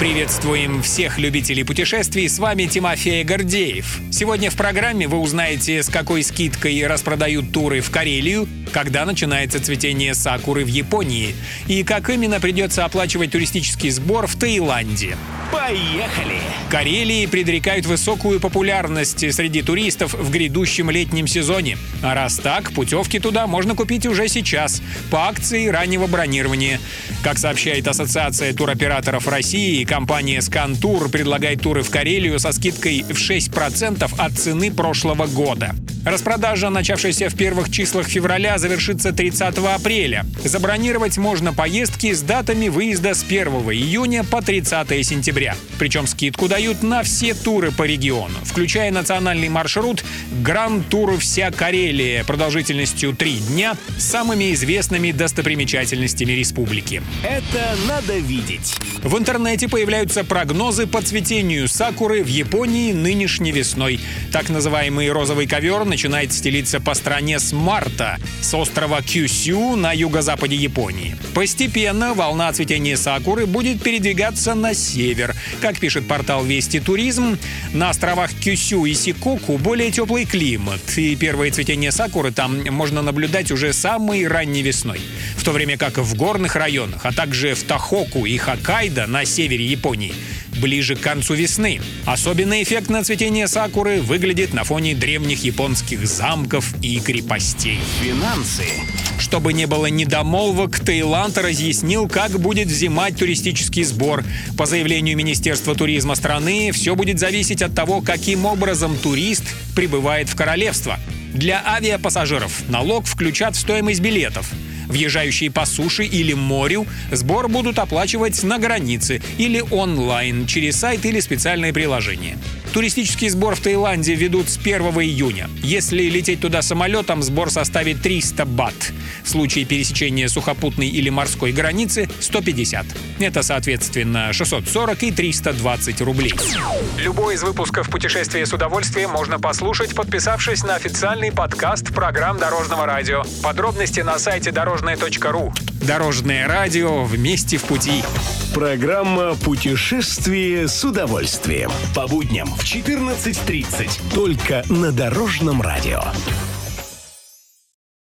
Приветствуем всех любителей путешествий, с вами Тимофей Гордеев. Сегодня в программе вы узнаете, с какой скидкой распродают туры в Карелию, когда начинается цветение сакуры в Японии и как именно придется оплачивать туристический сбор в Таиланде. Поехали! Карелии предрекают высокую популярность среди туристов в грядущем летнем сезоне. А раз так, путевки туда можно купить уже сейчас, по акции раннего бронирования. Как сообщает Ассоциация туроператоров России, компания ScanTour предлагает туры в Карелию со скидкой в 6% от цены прошлого года. Распродажа, начавшаяся в первых числах февраля, завершится 30 апреля. Забронировать можно поездки с датами выезда с 1 июня по 30 сентября. Причем скидку дают на все туры по региону, включая национальный маршрут Гранд-тур «Вся Карелия» продолжительностью 3 дня с самыми известными достопримечательностями республики. Это надо видеть. В интернете появляются прогнозы по цветению сакуры в Японии нынешней весной. Так называемый розовый ковер начинает стелиться по стране с марта, с острова Кюсю на юго-западе Японии. Постепенно волна цветения сакуры будет передвигаться на север. Как пишет портал Вести Туризм, на островах Кюсю и Сикоку более теплый климат, и первое цветение сакуры там можно наблюдать уже самой ранней весной. В то время как в горных районах, а также в Тахоку и Хоккайдо на севере Японии ближе к концу весны. Особенно эффектно цветение сакуры выглядит на фоне древних японских замков и крепостей. Финансы. Чтобы не было недомолвок, Таиланд разъяснил, как будет взимать туристический сбор. По заявлению Министерства туризма страны, все будет зависеть от того, каким образом турист прибывает в королевство. Для авиапассажиров налог включат в стоимость билетов. Въезжающие по суше или морю сбор будут оплачивать на границе или онлайн через сайт или специальное приложение. Туристический сбор в Таиланде ведут с 1 июня. Если лететь туда самолетом, сбор составит 300 бат. В случае пересечения сухопутной или морской границы – 150. Это, соответственно, 640 и 320 рублей. Любой из выпусков «Путешествие с удовольствием» можно послушать, подписавшись на официальный подкаст программ Дорожного радио. Подробности на сайте дорожное.ру. Дорожное радио вместе в пути. Программа «Путешествие с удовольствием». По будням в 14.30. Только на Дорожном радио.